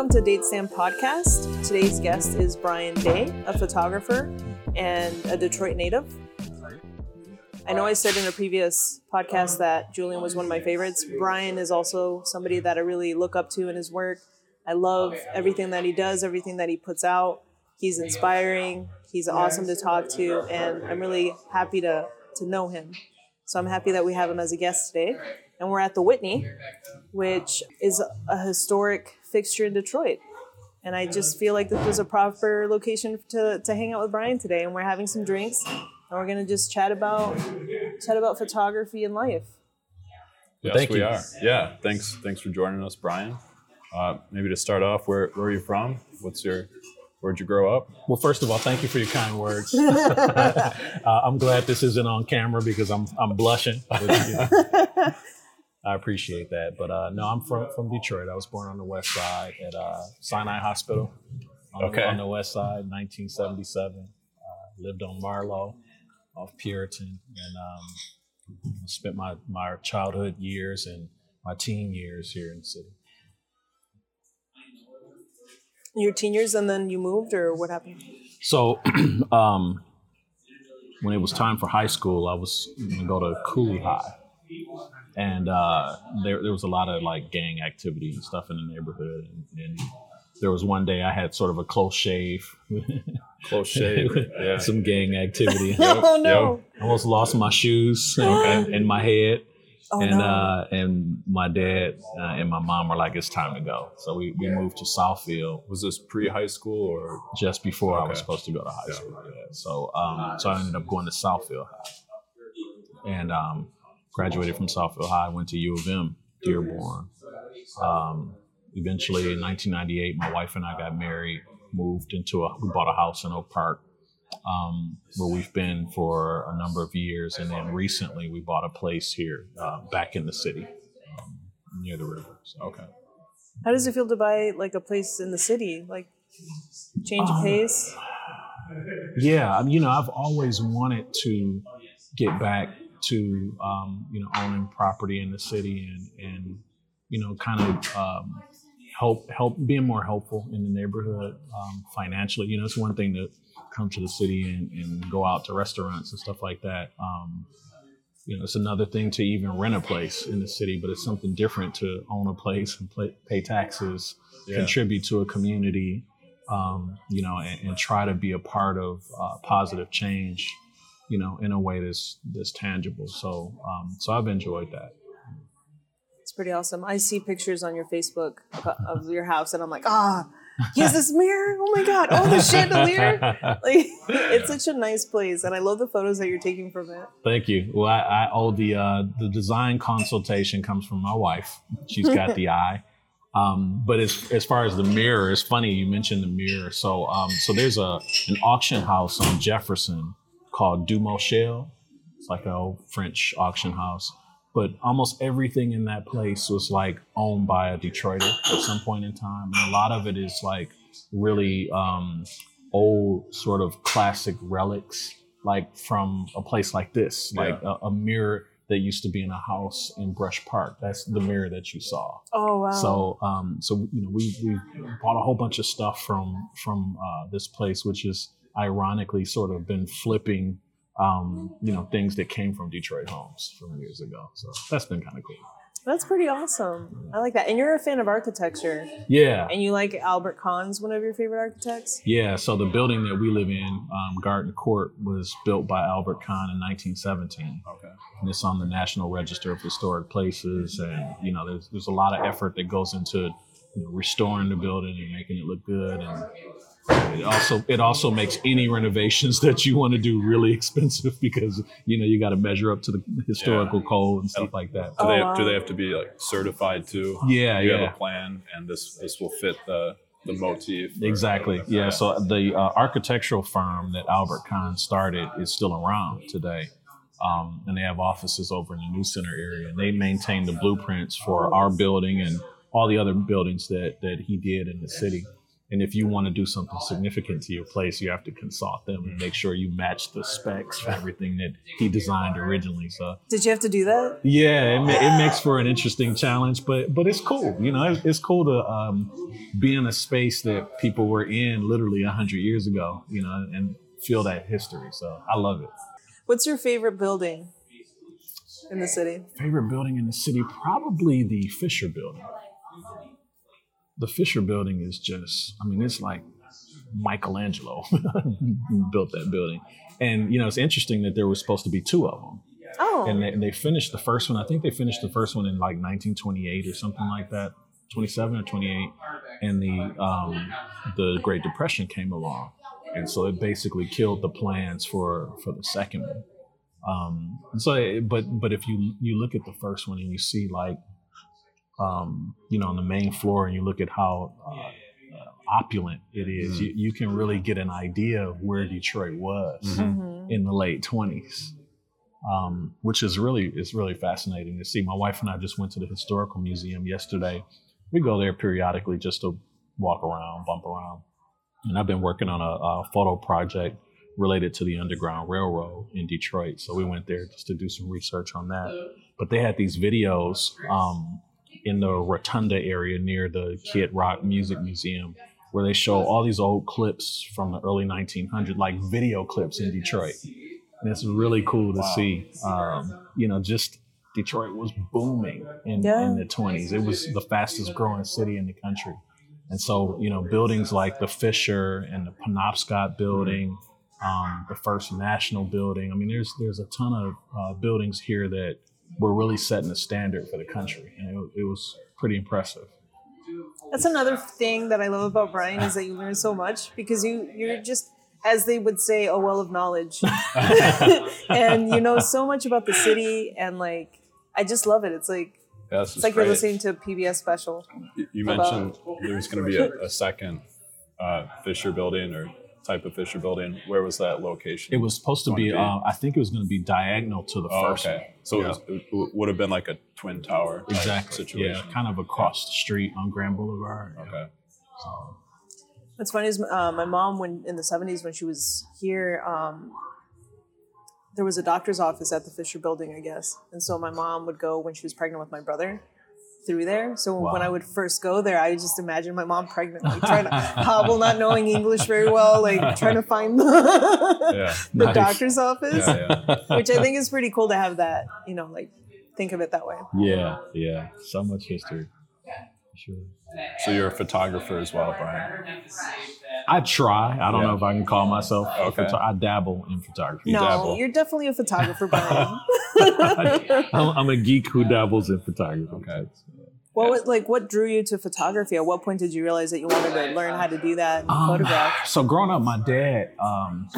Welcome to Date Stamp Podcast. Today's guest is Brian Day, a photographer and a Detroit native. I know I said in a previous podcast that Julian was one of my favorites. Brian is also somebody that I really look up to in his work. I love everything that he does, everything that he puts out. He's inspiring, he's awesome to talk to, and I'm really happy to, to know him. So I'm happy that we have him as a guest today. And we're at the Whitney, which is a historic fixture in Detroit. And I just feel like this was a proper location to, to hang out with Brian today. And we're having some drinks and we're gonna just chat about chat about photography and life. Yes, Thank we you. are. Yeah, thanks. Thanks for joining us, Brian. Uh, maybe to start off, where where are you from? What's your Where'd you grow up? Well, first of all, thank you for your kind words. uh, I'm glad this isn't on camera because I'm I'm blushing. I appreciate that. But uh, no, I'm from from Detroit. I was born on the west side at uh, Sinai Hospital on, Okay. on the west side, 1977. Uh, lived on Marlowe off Puritan and um, spent my, my childhood years and my teen years here in the city. Your teen years and then you moved or what happened? So, um, when it was time for high school, I was going to go to Cooley High, and uh, there there was a lot of like gang activity and stuff in the neighborhood. And, and there was one day I had sort of a close shave, Close shave. Yeah. some gang activity. oh no. Almost lost my shoes and, and my head. Oh and no. uh, and my dad uh, and my mom were like, "It's time to go." So we, we moved to Southfield Was this pre high school or? just before I was supposed to go to high Yeah. school. Yeah. So um, so I ended up going to Southfield High, and um, graduated from Southfield High. Went to U of M, Dearborn. Um, eventually, in 1998, my wife and I got married. Moved into a we bought a house in Oak Park, um, where we've been for a number of years, and then recently we bought a place here uh, back in the city, um, near the river. So, Okay. How does it feel to buy like a place in the city? Like change Um, of pace? Yeah, I mean, you know, I've always wanted to get back to um, you know owning property in the city and and you know kind of um, help help being more helpful in the neighborhood um, financially. You know, it's one thing to come to the city and, and go out to restaurants and stuff like that. Um, you know, it's another thing to even rent a place in the city, but it's something different to own a place and play, pay taxes, Yeah. contribute to a community, um, you know, and, and try to be a part of uh, positive change, you know, in a way that's that's tangible. So, um, so I've enjoyed that. It's pretty awesome. I see pictures on your Facebook of your house and I'm like, ah, he has this mirror. Oh my god. Oh, the chandelier. Like it's such a nice place, and I love the photos that you're taking from it. Thank you. Well, I, I owe the uh, the design consultation comes from my wife. She's got the eye. Um, but as as far as the mirror, it's funny you mentioned the mirror. So um, so there's a an auction house on Jefferson called DuMouchelle. It's like an old French auction house. But almost everything in that place was like owned by a Detroiter at some point in time, and a lot of it is like really um, old, sort of classic relics like from a place like this, like a, a mirror that used to be in a house in Brush Park. That's the mirror that you saw. Oh wow. So, um, so you know, we we bought a whole bunch of stuff from from uh, this place, which is ironically sort of been flipping, um, you know, things that came from Detroit homes from years ago. So that's been kind of cool. That's pretty awesome. I like that. And you're a fan of architecture, Yeah, and you like Albert Kahn's one of your favorite architects. yeah. So the building that we live in, um, Garden Court, was built by Albert Kahn in 1917. Okay. and it's on the National Register of Historic Places. And you know, there's there's a lot of effort that goes into you know, restoring the building and making it look good. And it also it also makes any renovations that you want to do really expensive because you know you got to measure up to the historical code and stuff like that. Do they Oh, do they have to be like certified too? Yeah, You yeah. have a plan, and this this will fit the the motif. Exactly. Yeah. So the uh, architectural firm that Albert Kahn started is still around today. Um, and they have offices over in the New Center area. And they maintain the blueprints for our building and all the other buildings that, that he did in the city. And if you want to do something significant to your place, you have to consult them and make sure you match the specs for everything that he designed originally. So Did you have to do that? yeah, it, ma- it makes for an interesting challenge, but but it's cool. You know, it's, it's cool to um, be in a space that people were in literally hundred years ago. You know, and feel that history. So I love it. What's your favorite building in the city? Favorite building in the city, probably the Fisher Building. The Fisher Building is just, I mean, it's like Michelangelo built that building. And, you know, it's interesting that there was supposed to be two of them. Oh, And they, they finished the first one, I think they finished the first one in like 1928 or something like that, 27 or 28. And the, um, the Great Depression came along. And so it basically killed the plans for, for the second one. Um, and so, but but if you you look at the first one and you see like, um, you know, on the main floor, and you look at how uh, uh, opulent it is, you, you can really get an idea of where Detroit was Mhm. in the late twenties, um, which is really is really fascinating to see. My wife and I just went to the historical museum yesterday. We go there periodically just to walk around, bump around, and I've been working on a, a photo project related to the Underground Railroad in Detroit. So we went there just to do some research on that. But they had these videos um, in the Rotunda area near the Kid Rock Music Museum where they show all these old clips from the early 1900s, like video clips in Detroit. And it's really cool to Wow. see. Um, you know, just Detroit was booming in, Yeah. in the 20s. It was the fastest growing city in the country. And so, you know, buildings like the Fisher and the Penobscot building, um, the First National building. I mean, there's there's a ton of uh, buildings here that were really setting a standard for the country, and it, it was pretty impressive. That's another thing that I love about Brian is that you learn so much because you you're just as they would say a well of knowledge and you know so much about the city and like I just love it. It's like Yeah, it's is like you're listening to a PBS special. You- You about- mentioned there's going to be a, a second uh, Fisher building or type of Fisher building. Where was that location? It was supposed to be, to be- uh, I think it was going to be diagonal to the Oh, first one. okay. So it, was, it would have been like a twin tower Exactly. situation. Yeah, kind of across the street on Grand Boulevard. yeah. Okay. So, What's funny is uh, my mom, when in the seventies, when she was here, um, there was a doctor's office at the Fisher Building, I guess, and so my mom would go when she was pregnant with my brother through there. So when I would first go there, I would just imagine my mom pregnant, like trying to hobble, not knowing English very well, like trying to find the, Yeah. the Nice. doctor's office, Yeah, yeah. which I think is pretty cool to have that. You know, like think of it that way. yeah, yeah. So much history. Sure. So you're a photographer as well, Brian. I try. I don't Yeah. know if I can call myself. Okay. photo- I dabble in photography. no, dabble. you're definitely a photographer, Brian. I'm, I'm a geek who dabbles in photography. Okay. What was, like what drew you to photography? At what point did you realize that you wanted to learn how to do that and Um, photograph? So growing up, my dad, um,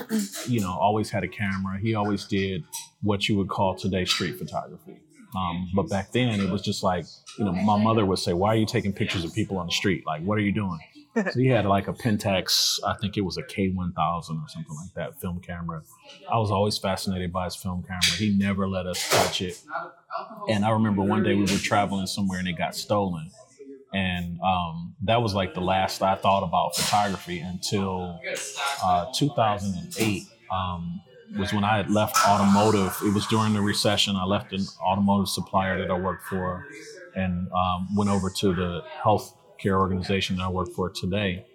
you know, always had a camera. He always did what you would call today street photography. Um, but back then, it was just like, you know, my mother would say, "Why are you taking pictures of people on the street? Like, what are you doing?" so he had like a Pentax, I think it was a K1000 or something like that film camera. I was always fascinated by his film camera. He never let us touch it. And I remember one day we were traveling somewhere and it got stolen. And um, that was like the last I thought about photography until uh, 2008 um, was when I had left automotive. It was during the recession. I left an automotive supplier that I worked for and um, went over to the healthcare organization that I work for today.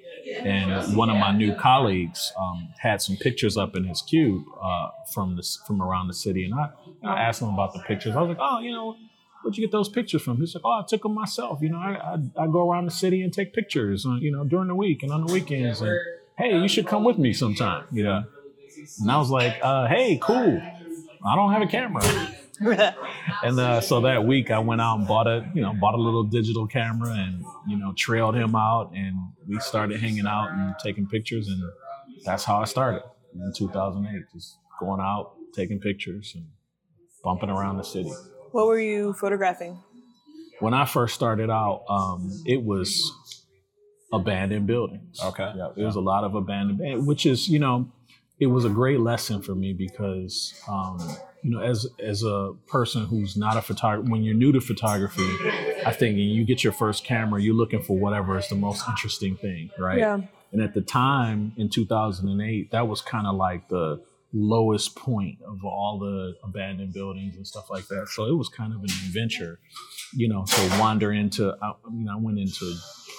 And one of my new colleagues um, had some pictures up in his cube uh, from this from around the city, and I, I asked him about the pictures. I was like, "Oh, you know, where'd you get those pictures from?" He's like, "Oh, I took them myself. You know, I, I, I go around the city and take pictures, uh, you know, during the week and on the weekends. And hey, you should come with me sometime. You know." And I was like, uh, "Hey, cool. I don't have a camera." And uh, so that week, I went out and bought a, you know, bought a little digital camera, and you know, trailed him out, and we started hanging out and taking pictures, and that's how I started in 2008, just going out, taking pictures, and bumping around the city. what were you photographing? When I first started out, um, it was abandoned buildings. Okay. Yeah, it was a lot of abandoned, which is, you know, it was a great lesson for me because, um, you know, as as a person who's not a photographer, when you're new to photography, I think you get your first camera, you're looking for whatever is the most interesting thing, right? Yeah. And at the time in 2008, that was kind of like the lowest point of all the abandoned buildings and stuff like that. So it was kind of an adventure, you know, to wander into, I- you know, I went into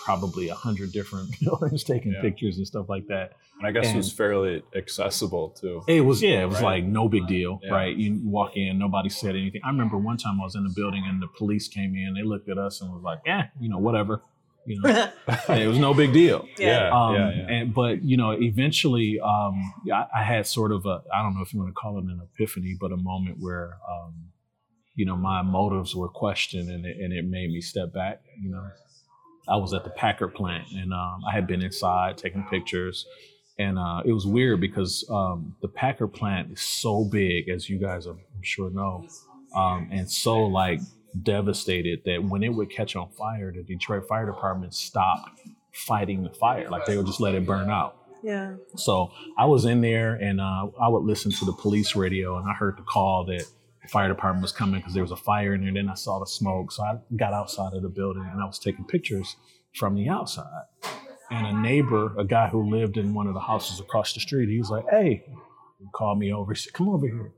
probably a hundred different buildings taking Yeah. pictures and stuff like that. And I guess it was fairly accessible too. It was yeah, it was Right. like no big deal, Yeah. right? You walk in, nobody said anything. I remember one time I was in the building and the police came in, they looked at us and was like, "Eh, you know, whatever." You know, it was no big deal. Yeah, Um, yeah, yeah. And but you know, eventually, um, I, I had sort of a I don't know if you want to call it an epiphany, but a moment where um, you know my motives were questioned, and it, and it made me step back. You know, I was at the Packard plant, and um, I had been inside taking pictures, and uh, it was weird because um, the Packard plant is so big, as you guys I'm sure know, um, and so like devastated that when it would catch on fire, the Detroit Fire Department stopped fighting the fire. Like they would just let it burn out. Yeah. So I was in there and uh, I would listen to the police radio and I heard the call that fire department was coming because there was a fire in there. Then I saw the smoke. So I got outside of the building and I was taking pictures from the outside. And a neighbor, a guy who lived in one of the houses across the street, he was like, Hey, he called me over. He said, Come over here.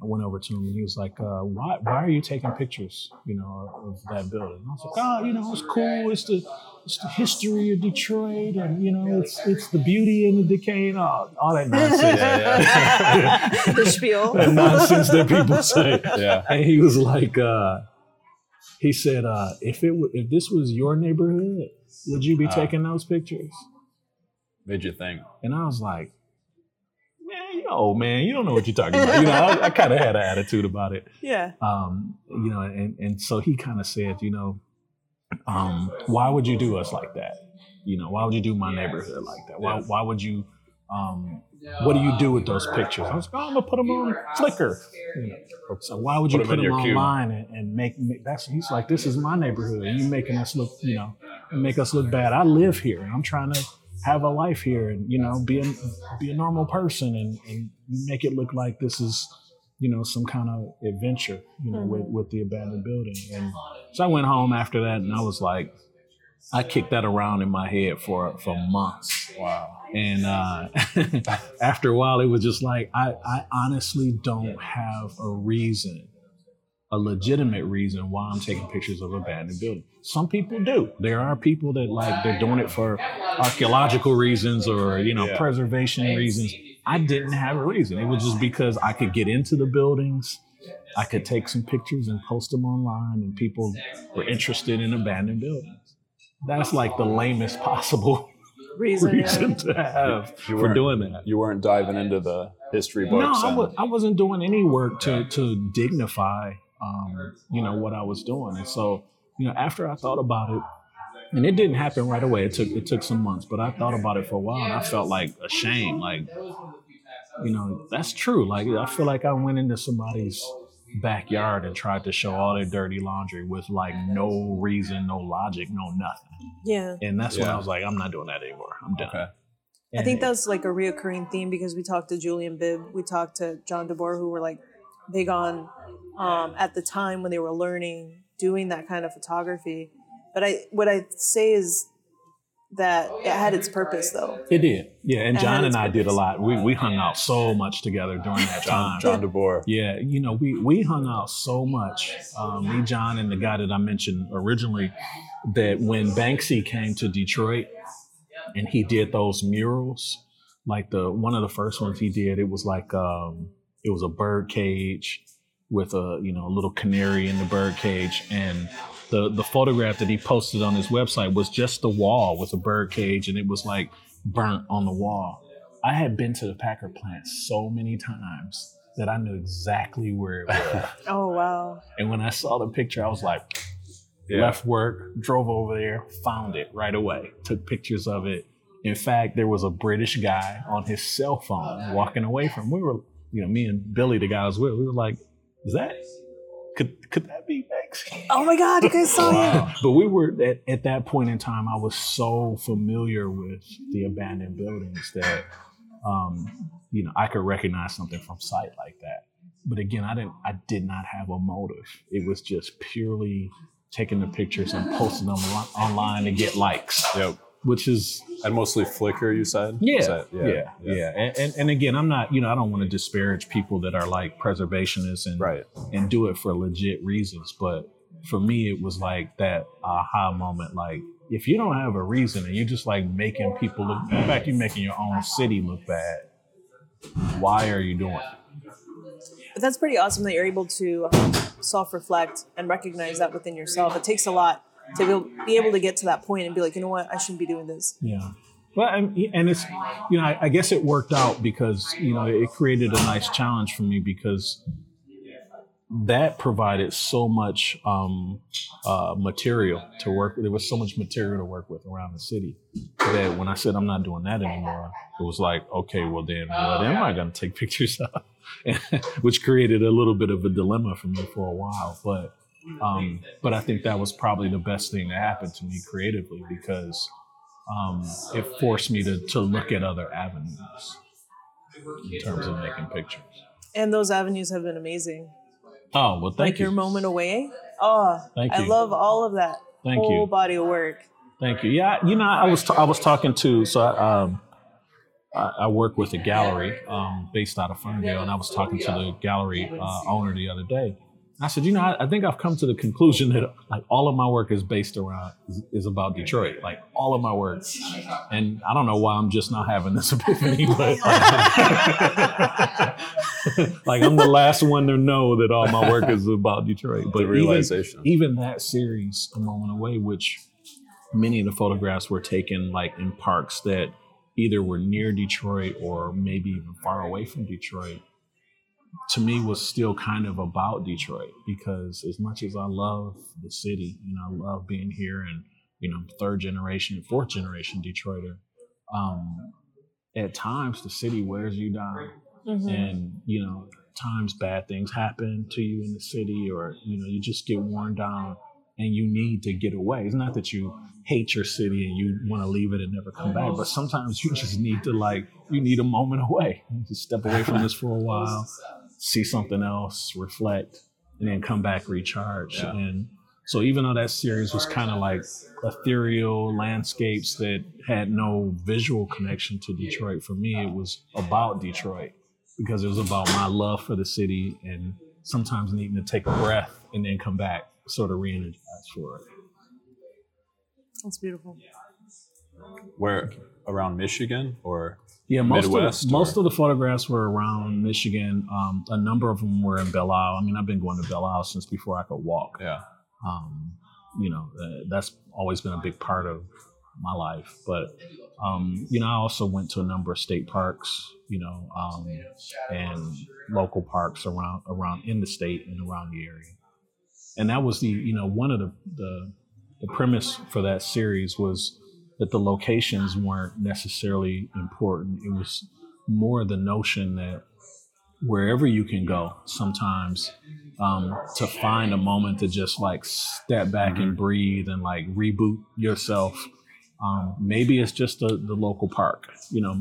I went over to him and he was like, uh, why, why are you taking pictures, you know, of that building? I was like, oh, you know, it's cool. It's the, it's the history of Detroit and, you know, it's, it's the beauty and the decay and all, all that nonsense. Yeah, the spiel. that nonsense that people say. Yeah. And he was like, uh, he said, uh, if it w- if this was your neighborhood, would you be Ah. taking those pictures? Made you think. And I was like, man, yo, man, you don't know what you're talking about. You know, I, I kind of had an attitude about it. Yeah. Um, you know, and, and so he kind of said, you know, um, why would you do us like that? You know, why would you do my neighborhood like that? Why, why would you, um, what do you do with those pictures? I was like, oh, I'm gonna put them on Flickr. You know, so why would you Put 'em put them your queue. online and, and make, make that's he's like, this is my neighborhood, and you making us look, you know, make us look bad. I live here, and I'm trying to have a life here, and you know, be a be a normal person, and, and make it look like this is, you know, some kind of adventure, you know, with with the abandoned building. And so I went home after that, and I was like, I kicked that around in my head for for months. Wow. And uh, after a while, it was just like, I, I honestly don't have a reason, a legitimate reason why I'm taking pictures of abandoned buildings. Some people do. There are people that like, they're doing it for archaeological reasons or, you know, Yeah. preservation reasons. I didn't have a reason. It was just because I could get into the buildings. I could take some pictures and post them online, and people were interested in abandoned buildings. That's like the lamest possible Reason. reason to have You for doing that. You weren't diving into the history No, books. I, was, I wasn't doing any work to to dignify, um, you know, what I was doing. And so, you know, after I thought about it, and it didn't happen right away. It took it took some months, but I thought about it for a while, and I felt like ashamed. Like, you know, that's true. Like, I feel like I went into somebody's backyard and tried to show all their dirty laundry with like no reason, no logic, no nothing. Yeah. And that's when I was like, I'm not doing that anymore. I'm done. Okay. I think that's like a reoccurring theme because we talked to Julian Bibb, we talked to John DeBoer, who were like big on um, at the time when they were learning doing that kind of photography. But I, what I say is that it had its purpose though. It did. Yeah, and It John and its I did a lot. We we hung out so much together during that John, time. John DeBoer. Yeah, you know, we we hung out so much. Um, me, John, and the guy that I mentioned originally, that when Banksy came to Detroit and he did those murals, like the one of the first ones he did, it was like um, it was a bird cage with a you know a little canary in the bird cage, and the the photograph that he posted on his website was just the wall with a bird cage, and it was like burnt on the wall. I had been to the Packard plant so many times that I knew exactly where it was. Oh wow. and when I saw the picture, I was like, Yeah. left work, drove over there, found it right away, took pictures of it. In fact, there was a British guy on his cell phone walking away from. We were, you know, me and Billy, the guy I was with, we were like, "Is that? Could could that be Banksy?" Oh my God, you guys saw it. But we were at, at that point in time. I was so familiar with the abandoned buildings that, um, you know, I could recognize something from sight like that. But again, I didn't. I did not have a motive. It was just purely taking the pictures and posting them on- online to get likes. Yep. Which is And mostly Flickr, you said? yeah, Is that- yeah, yeah, And, and and again, I'm not, you know, I don't want to disparage people that are like preservationists and Right. and do it for legit reasons. But for me, it was like that aha moment. Like, if you don't have a reason and you're just like making people look, in fact, you're making your own city look bad. Why are you doing it? But that's pretty awesome that you're able to um, self-reflect and recognize that within yourself. It takes a lot to be able, to get to that point and be like, you know what, I shouldn't be doing this. Yeah. Well, and, it's, you know, I, I guess it worked out because, you know, it created a nice challenge for me because that provided so much um, uh, material to work with. There was so much material to work with around the city that when I said I'm not doing that anymore, it was like, okay, well then, what am I going to take pictures of? Which created a little bit of a dilemma for me for a while. But um, but I think that was probably the best thing that happened to me creatively because um, it forced me to to look at other avenues in terms of making pictures. And those avenues have been amazing. Oh well, thank you like you. your moment away. Oh, Thank you. I love all of that Thank you whole you. body of work. Thank you. Yeah, you know, I was t- I was talking to so I, um, I, I work with a gallery um, based out of Ferndale, and I was talking to the gallery uh, owner the other day. I said, you know, I, I think I've come to the conclusion that like all of my work is based around is, is about Detroit, like all of my work, and I don't know why I'm just not having this epiphany, but uh, like I'm the last one to know that all my work is about Detroit. But The even- realization. even that series, A Moment Away, which many of the photographs were taken like in parks that either were near Detroit or maybe even far away from Detroit, to me was still kind of about Detroit because as much as I love the city and I love being here and you know third generation, fourth generation Detroiter, um, at times the city wears you down. Mhm. and you know times bad things happen to you in the city or you know you just get worn down and you need to get away. It's not that you hate your city and you want to leave it and never come back but sometimes you just need to like you need a moment away. Just step away from this for a while see something else reflect and then come back recharge Yeah. and so even though that series was kind of like ethereal landscapes that had no visual connection to Detroit, for me it was about Detroit because it was about my love for the city and sometimes needing to take a breath and then come back, sort of re-energized for it. That's beautiful. Where around Michigan or Yeah, most Midwest, of the, most of the photographs were around Michigan. Um, a number of them were in Belle Isle. I mean, I've been going to Belle Isle since before I could walk. yeah. um, you know uh, that's always been a big part of my life but um, you know i also went to a number of state parks you know um, and local parks around around in the state and around the area and that was the you know one of the the, the premise for that series was that the locations weren't necessarily important it was more the notion that wherever you can go sometimes um, to find a moment to just like step back and breathe and like reboot yourself. Um, maybe it's just the, the local park, you know,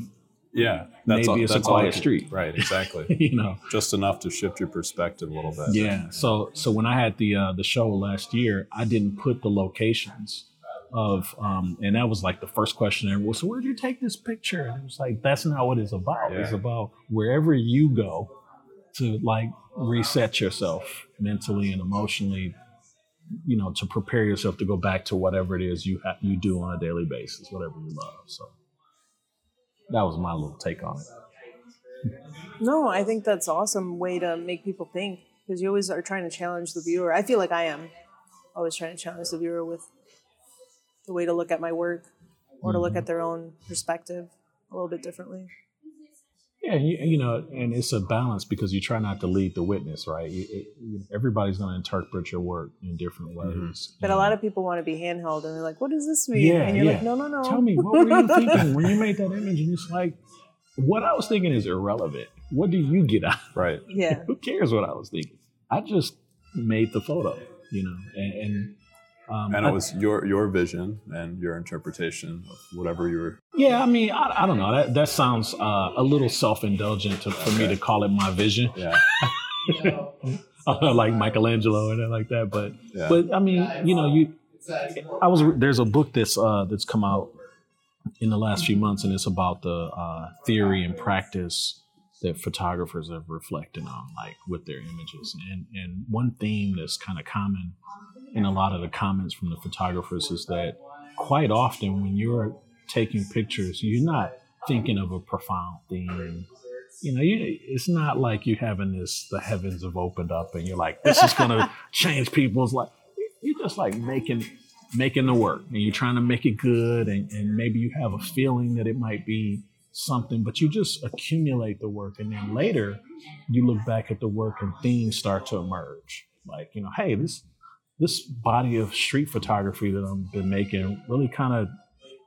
Yeah. Maybe all- it's a quiet you- street. Right, exactly. you know. Just enough to shift your perspective a little bit. Yeah. So so when I had the uh, the show last year, I didn't put the locations of um, and that was like the first question. Everyone, so where'd you take this picture? And it was like that's not what it's about. It's about wherever you go to like reset yourself mentally and emotionally. You know, to prepare yourself to go back to whatever it is you ha- you do on a daily basis, whatever you love. So that was my little take on it. No, I think that's awesome way to make people think because you always are trying to challenge the viewer. I feel like I am always trying to challenge the viewer with the way to look at my work or to look at mm-hmm. their own perspective a little bit differently. Yeah, you, you know, and it's a balance because you try not to lead the witness, right? You, it, you, everybody's going to interpret your work in different mm-hmm. ways. But a lot of people want to be handheld and they're like, what does this mean? Yeah, and you're yeah. like, no, no, no. Tell me, what were you thinking when you made that image? And it's like, what I was thinking is irrelevant. What do you get out? Right. Yeah. Who cares what I was thinking? I just made the photo, you know, and, and um, And it was your your vision and your interpretation of whatever you were. Yeah, I mean, I, I don't know. That that sounds uh, a little self indulgent to, for me to call it my vision, Yeah. like Michelangelo and like that. But Yeah. but I mean, you know, you. I was there's a book that's uh, that's come out in the last few months, and it's about the uh, theory and practice that photographers have reflected on, like with their images. And and one theme that's kind of common in a lot of the comments from the photographers is that quite often when you're taking pictures, you're not thinking of a profound theme. You know, you, it's not like you having this the heavens have opened up and you're like, this is gonna change people's life. You're just like making making the work and you're trying to make it good and, and maybe you have a feeling that it might be something, but you just accumulate the work and then later you look back at the work and themes start to emerge. Like, you know, hey, this this body of street photography that I've been making really kind of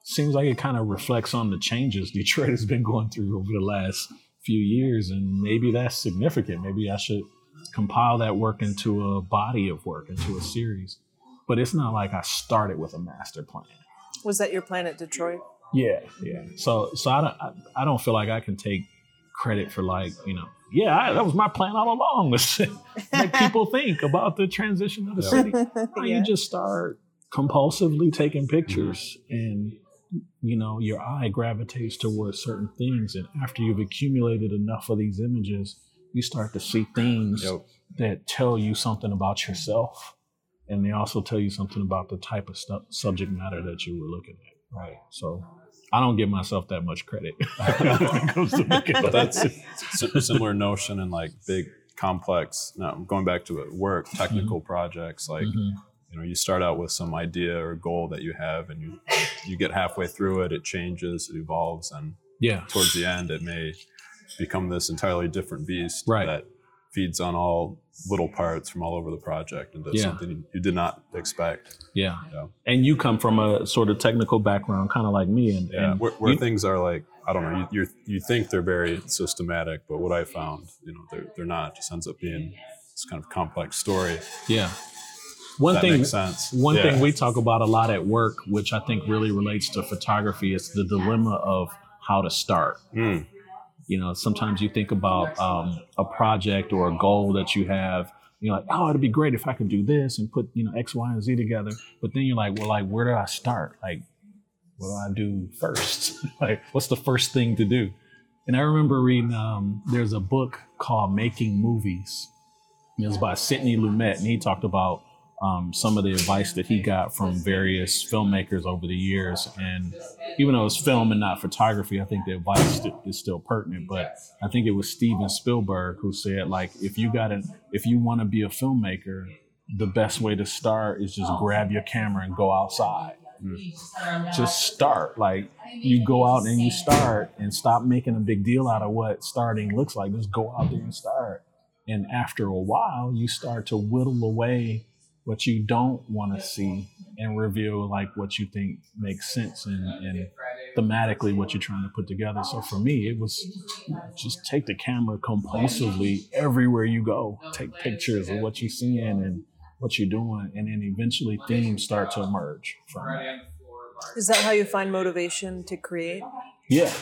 seems like it kind of reflects on the changes Detroit has been going through over the last few years. And maybe that's significant. Maybe I should compile that work into a body of work, into a series. But it's not like I started with a master plan. Was that your plan at Detroit? Yeah, yeah. So, so I don't, I, I don't feel like I can take credit for like, you know, yeah, I, that was my plan all along was make people think about the transition of the city. yeah. You just start compulsively taking pictures and you know your eye gravitates towards certain things and after you've accumulated enough of these images you start to see things yep. that tell you something about yourself and they also tell you something about the type of stu- subject matter that you were looking at right so I don't give myself that much credit. but that's a similar notion in like big, complex. Now going back to it, work, technical mm-hmm. projects. Like mm-hmm. you know, you start out with some idea or goal that you have, and you you get halfway through it, it changes, it evolves, and yeah, towards the end, it may become this entirely different beast right. that feeds on all little parts from all over the project and does yeah. something you did not expect. Yeah. And you come from a sort of technical background, kind of like me. And, yeah, and where, where you, things are like, I don't know, you, you think they're very systematic, but what I found, you know, they're, they're not. It just ends up being this kind of complex story. Yeah. One that thing, sense. one yeah. thing we talk about a lot at work, which I think really relates to photography, is the dilemma of how to start. Mm you know, sometimes you think about um, a project or a goal that you have. You're like, oh, it'd be great if I could do this and put you know X, Y, and Z together. But then you're like, well, like where do I start? Like, what do I do first? like, what's the first thing to do? And I remember reading um, there's a book called Making Movies. It was by Sidney Lumet, and he talked about um, some of the advice that he got from various filmmakers over the years. And even though it's film and not photography, I think the advice is still pertinent. But I think it was Steven Spielberg who said, like, if you got an, if you want to be a filmmaker, the best way to start is just grab your camera and go outside. Mm. Just start. Like you go out and you start and stop making a big deal out of what starting looks like. Just go out there and start. And after a while, you start to whittle away what you don't want to see and reveal like what you think makes sense and, and thematically what you're trying to put together. So for me, it was just take the camera compulsively everywhere you go. Take pictures of what you're seeing and what you're doing, and then eventually themes start to emerge from that. Is that how you find motivation to create? Yeah,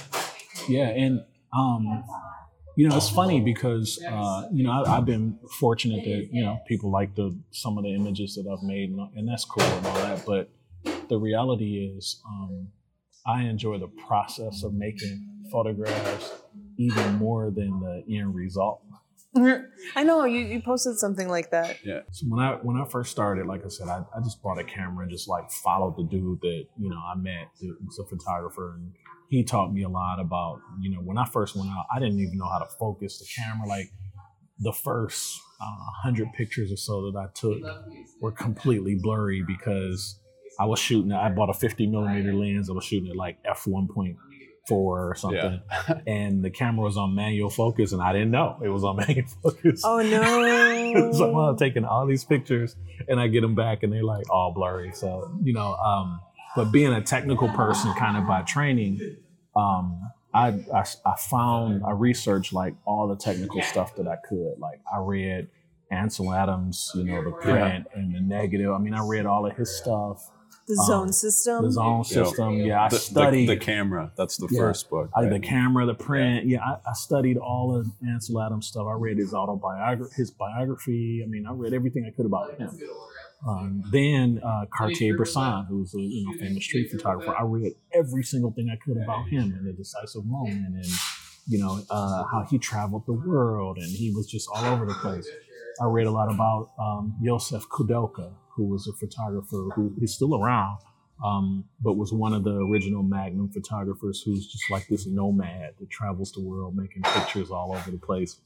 yeah, and um, you know, it's funny because uh, you know I, have been fortunate that you know people like the some of the images that I've made, and, and that's cool and all that. But the reality is, um, I enjoy the process of making photographs even more than the end result. I know you, you posted something like that. Yeah. So when I when I first started, like I said, I, I just bought a camera and just like followed the dude that you know I met, who was a photographer, and he taught me a lot about, you know, when I first went out, I didn't even know how to focus the camera. Like the first uh, 100 pictures or so that I took were completely blurry because I was shooting, I bought a 50 millimeter lens. I was shooting at like f1.4 or something. Yeah. and the camera was on manual focus and I didn't know it was on manual focus. Oh no. so I'm taking all these pictures and I get them back and they're like all blurry. So, you know, um, but being a technical person, kind of by training, um, I, I, I found I researched like all the technical stuff that I could. Like I read Ansel Adams, you know, the print yeah. and the negative. I mean, I read all of his stuff. The zone um, system. The zone system. Yeah, I the, studied the, the, camera. That's the yeah, first book. Right? I, the camera, the print. Yeah, yeah I, I, studied all of Ansel Adams stuff. I read his autobiography, his biography. I mean, I read everything I could about him. Um, then uh, Cartier-Bresson, who's a you know famous street photographer, I read every single thing I could about him in a decisive moment, and you know uh, how he traveled the world, and he was just all over the place. I read a lot about um, Josef Koudelka, who was a photographer who is still around, um, but was one of the original Magnum photographers who's just like this nomad that travels the world making pictures all over the place.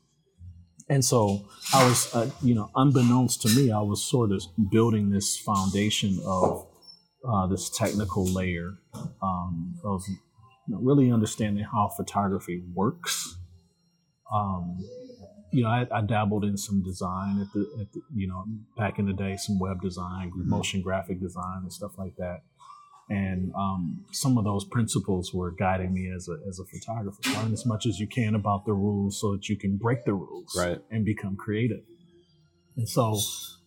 And so I was, uh, you know, unbeknownst to me, I was sort of building this foundation of uh, this technical layer um, of you know, really understanding how photography works. Um, you know, I, I, dabbled in some design at the, at the, you know, back in the day, some web design, motion graphic design, and stuff like that. And um, some of those principles were guiding me as a, as a photographer. Learn as much as you can about the rules so that you can break the rules right. and become creative. And so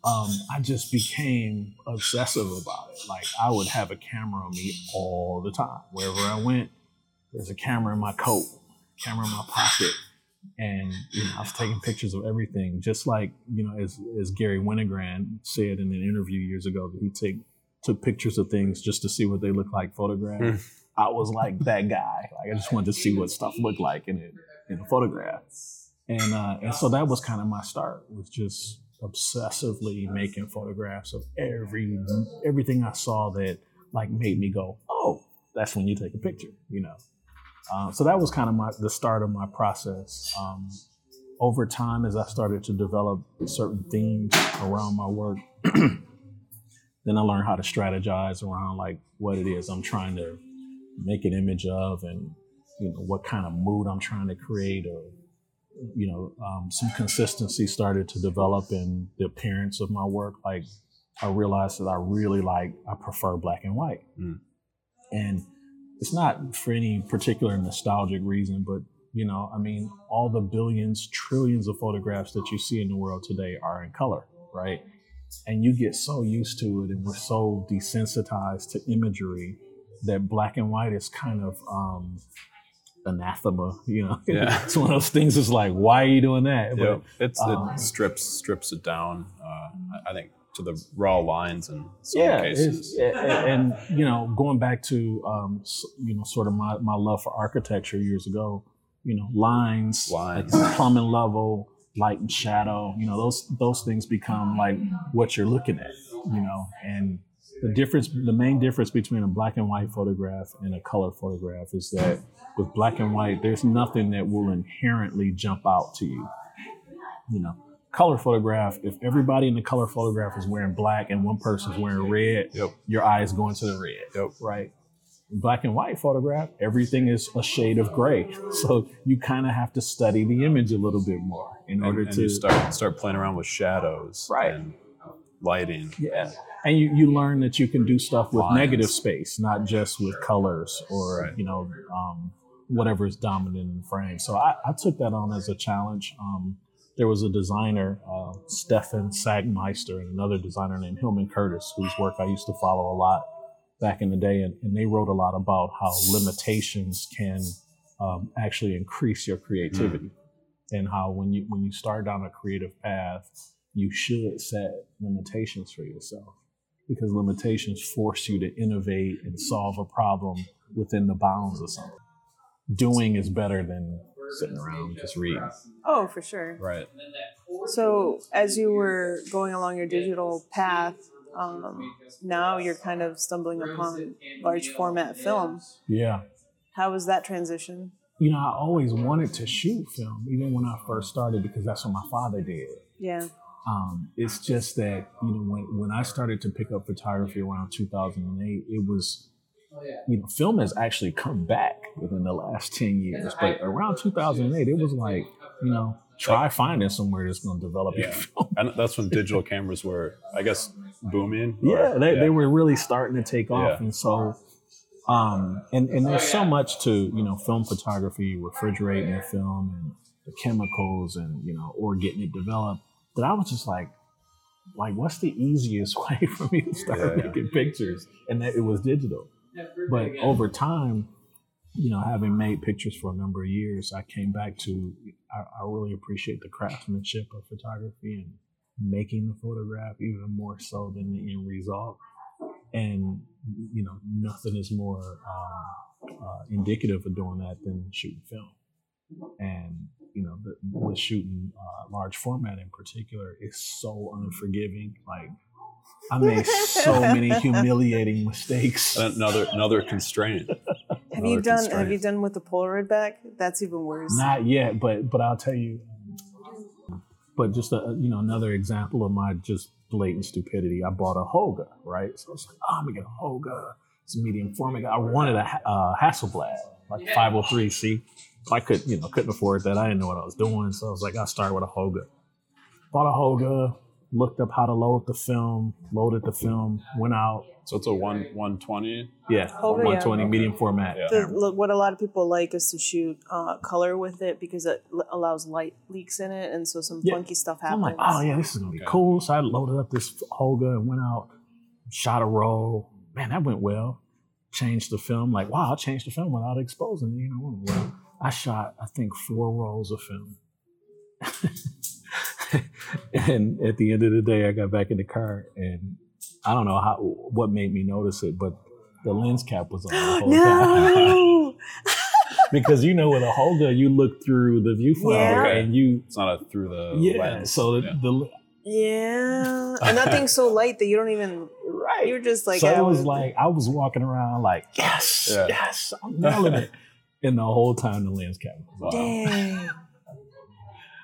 um, I just became obsessive about it. Like I would have a camera on me all the time. Wherever I went, there's a camera in my coat, camera in my pocket and you know, I was taking pictures of everything, just like you know, as as Garry Winogrand said in an interview years ago that he take took pictures of things just to see what they look like photographed. Mm. I was like that guy. Like I just wanted to see what stuff looked like in it in a photograph, and uh, and so that was kind of my start. Was just obsessively making photographs of every everything I saw that like made me go, oh, that's when you take a picture, you know. Um, so that was kind of my the start of my process. Um, over time, as I started to develop certain themes around my work, then I learned how to strategize around like what it is I'm trying to make an image of, and you know what kind of mood I'm trying to create, or you know um, some consistency started to develop in the appearance of my work. Like I realized that I really like I prefer black and white, mm. and it's not for any particular nostalgic reason, but you know, I mean, all the billions, trillions of photographs that you see in the world today are in color, right? And you get so used to it, and we're so desensitized to imagery that black and white is kind of um, anathema. You know, yeah. it's one of those things. It's like, why are you doing that? But, it's um, it strips strips it down. Uh, I think to the raw lines in some yeah, cases. And, and, you know, going back to um, you know, sort of my, my love for architecture years ago, you know, lines, lines, like plumbing level, light and shadow, you know, those those things become like what you're looking at, you know, and the difference, the main difference between a black and white photograph and a color photograph is that with black and white, there's nothing that will inherently jump out to you. You know, color photograph, if everybody in the color photograph is wearing black and one person's wearing red, yep. your eye is going to the red. Yep. Right. Black and white photograph, everything is a shade of gray. So you kind of have to study the image a little bit more in order and, and to start start playing around with shadows, right? And lighting. Yeah, and you, you learn that you can do stuff with Lines. negative space, not just with colors or right. you know um, whatever is dominant in the frame. So I, I took that on as a challenge. Um, there was a designer, uh, Stefan Sagmeister, and another designer named Hillman Curtis, whose work I used to follow a lot back in the day. And, and they wrote a lot about how limitations can um, actually increase your creativity. Mm-hmm. And how when you when you start down a creative path, you should set limitations for yourself because limitations force you to innovate and solve a problem within the bounds of something. Doing is better than sitting around just reading. Oh, for sure. Right. So, as you were going along your digital path, um, now you're kind of stumbling upon large format film. Yeah. How was that transition? You know, I always wanted to shoot film, even when I first started, because that's what my father did. Yeah. Um, it's just that you know when when I started to pick up photography around 2008, it was you know, film has actually come back within the last 10 years. But around 2008, it was like, you know, try finding somewhere that's going to develop yeah. your film. And that's when digital cameras were, I guess, booming. Or, yeah, they, yeah, they were really starting to take off. Yeah. And so, um, and, and there's so much to, you know, film photography, refrigerating the film and the chemicals and, you know, or getting it developed that I was just like, like, what's the easiest way for me to start making pictures? And that it was digital. But over time, you know, having made pictures for a number of years, I came back to I, I really appreciate the craftsmanship of photography and making the photograph even more so than the end result. And you know, nothing is more uh, uh, indicative of doing that than shooting film. And you know, the, with shooting uh, large format in particular, is so unforgiving. Like I made so many humiliating mistakes. Another another constraint. Have you done Have you done with the Polaroid back? That's even worse. Not yet, but but I'll tell you. But just a, you know another example of my just blatant stupidity. I bought a Holga, right? So I was like, oh, I'm gonna get a Holga. It's a medium format. I wanted a uh, Hasselblad, like 503C. I could, you know, couldn't afford that. I didn't know what I was doing, so I was like, I'll start with a Holga. Bought a Holga, looked up how to load the film, loaded the film, went out. So it's a one one twenty. Yeah, one twenty yeah. medium format. Yeah. The, what a lot of people like is to shoot uh, color with it because it l- allows light leaks in it, and so some yeah. funky stuff happens. I'm like, oh yeah, this is gonna be okay. cool. So I loaded up this Holga and went out, shot a roll. Man, that went well. Changed the film. Like, wow, I changed the film without exposing it. You know, well, I shot I think four rolls of film. and at the end of the day, I got back in the car, and I don't know how what made me notice it, but the lens cap was on the whole no! time. because you know with a Holga you look through the viewfinder yeah. and you it's not a, through the yeah. Lens. So yeah. the yeah, and that thing's so light that you don't even right. You're just like so it was like I was walking around like yes, yeah. yes, I'm nailing it, and the whole time the lens cap was on. Dang.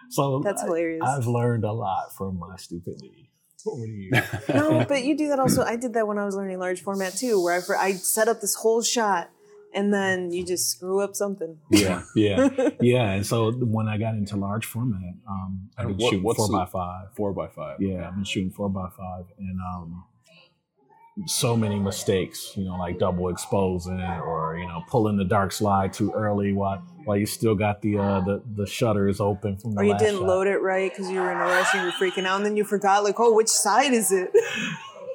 So that's hilarious. I've learned a lot from my stupidity over the years. no, but you do that also. I did that when I was learning large format too, where I, I set up this whole shot and then you just screw up something. Yeah, yeah, yeah. And so when I got into large format, um, I've been what, shooting four by five. Four by five. Yeah, okay. I've been shooting four by five, and um, so many mistakes. You know, like double exposing or you know pulling the dark slide too early while while you still got the uh, the the shutters open from the or you didn't shot. load it right because you were in a rush and you were freaking out and then you forgot like oh which side is it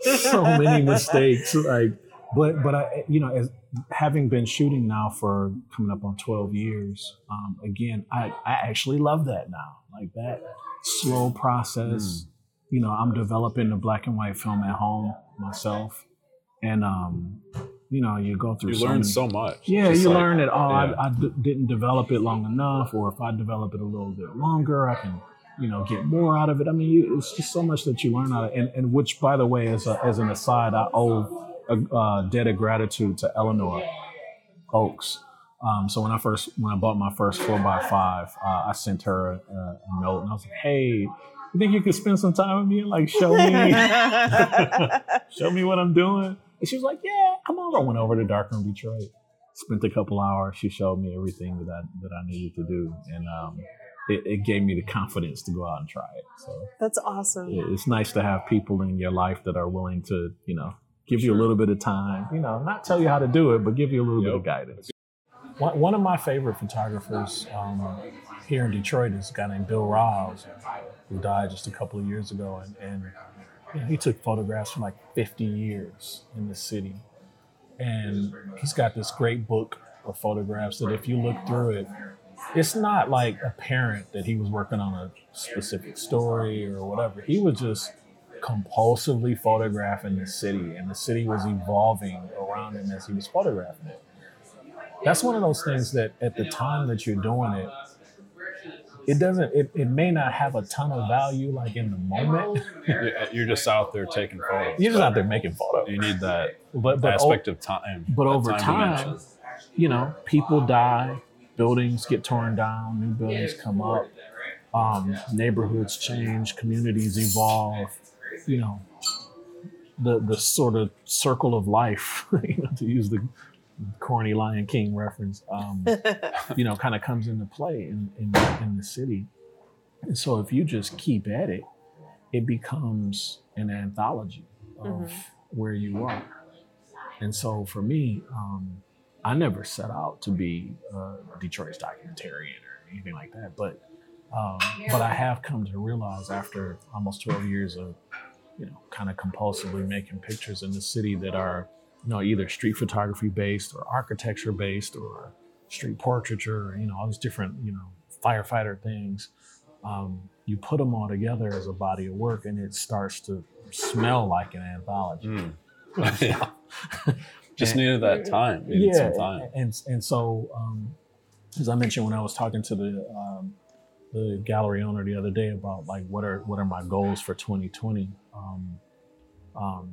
so many mistakes like but but i you know as having been shooting now for coming up on 12 years um, again i i actually love that now like that slow process mm. you know i'm developing the black and white film at home myself and um you know, you go through. You so learn many, so much. Yeah, you like, learn that. Oh, yeah. I, I d- didn't develop it long enough, or if I develop it a little bit longer, I can, you know, get more out of it. I mean, you, it's just so much that you learn out of, and, and which, by the way, as a, as an aside, I owe a uh, debt of gratitude to Eleanor Oaks. Um, so when I first when I bought my first four x five, uh, I sent her a, a, note, and I was like, "Hey, you think you could spend some time with me and like show me, show me what I'm doing?" And she was like, "Yeah, come over." I went over to Darkroom Detroit, spent a couple hours. She showed me everything that I, that I needed to do, and um, it, it, gave me the confidence to go out and try it. So that's awesome. It, it's nice to have people in your life that are willing to, you know, give sure. you a little bit of time. You know, not tell you how to do it, but give you a little yep. bit of guidance. One, one of my favorite photographers um, here in Detroit is a guy named Bill Riles, who died just a couple of years ago, and, and you know, he took photographs for like 50 years in the city. And he's got this great book of photographs that if you look through it, it's not like apparent that he was working on a specific story or whatever. He was just compulsively photographing the city, and the city was evolving around him as he was photographing it. That's one of those things that at the time that you're doing it, it doesn't it, it may not have a ton of value like in the moment. you're just out there taking photos you're just out there making photos. You need that but, but aspect o- of time but over time, time you know people die buildings get torn down new buildings come up um, neighborhoods change communities evolve you know. The the sort of circle of life you know to use the corny Lion King reference, um, you know, kind of comes into play in, in, in the city. And so if you just keep at it, it becomes an anthology of mm-hmm. where you are. And so for me, um, I never set out to be a Detroit's documentarian or anything like that, but um, but I have come to realize after almost 12 years of you know kind of compulsively making pictures in the city that are you know, either street photography based or architecture based or street portraiture, you know, all these different, you know, firefighter things. um, you put them all together as a body of work, and it starts to smell like an anthology. Mm. yeah. Just needed that time. Needed yeah, some time. and and so um, as I mentioned when I was talking to the um, the gallery owner the other day about like what are what are my goals for 2020. Um, um,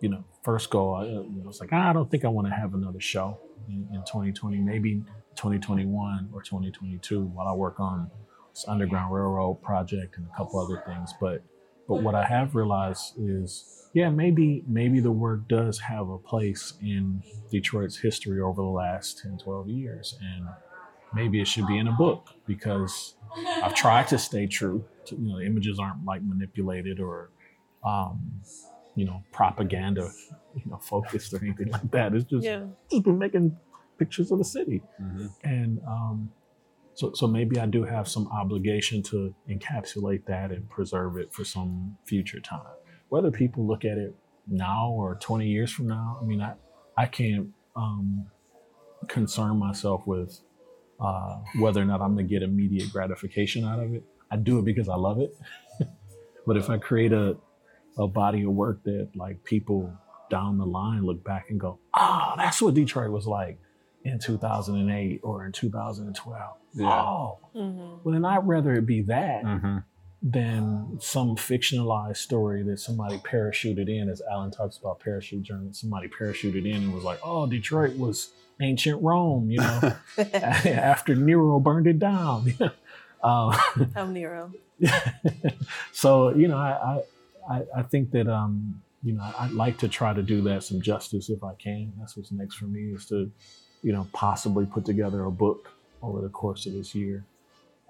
you know, first goal, I, know, it's like "Ah, I don't think I want to have another show in, in 2020. Maybe 2021 or 2022 while I work on this Underground Railroad project and a couple other things. But but what I have realized is, yeah, maybe maybe the work does have a place in Detroit's history over the last 10, 12 years, and maybe it should be in a book because I've tried to stay true. To, you know, images aren't like manipulated or, um, you know, propaganda, you know, focused or anything like that. It's just Yeah. just been making pictures of the city, Mhm. and um, so so maybe I do have some obligation to encapsulate that and preserve it for some future time. Whether people look at it now or 20 years from now, I mean, I I can't um, concern myself with uh, whether or not I'm gonna get immediate gratification out of it. I do it because I love it. but if I create a a body of work that like people down the line look back and go, oh, that's what Detroit was like in 2008 or in 2012. Yeah. Oh, hmm well, then I'd rather it be that Mhm. than some fictionalized story that somebody parachuted in, as Alan talks about parachute journey. Somebody parachuted in and was like, oh, Detroit was ancient Rome, you know, after Nero burned it down. uh, How Nero. so you know, I, I I think that um you know I'd like to try to do that some justice if I can. That's what's next for me is to you know possibly put together a book over the course of this year.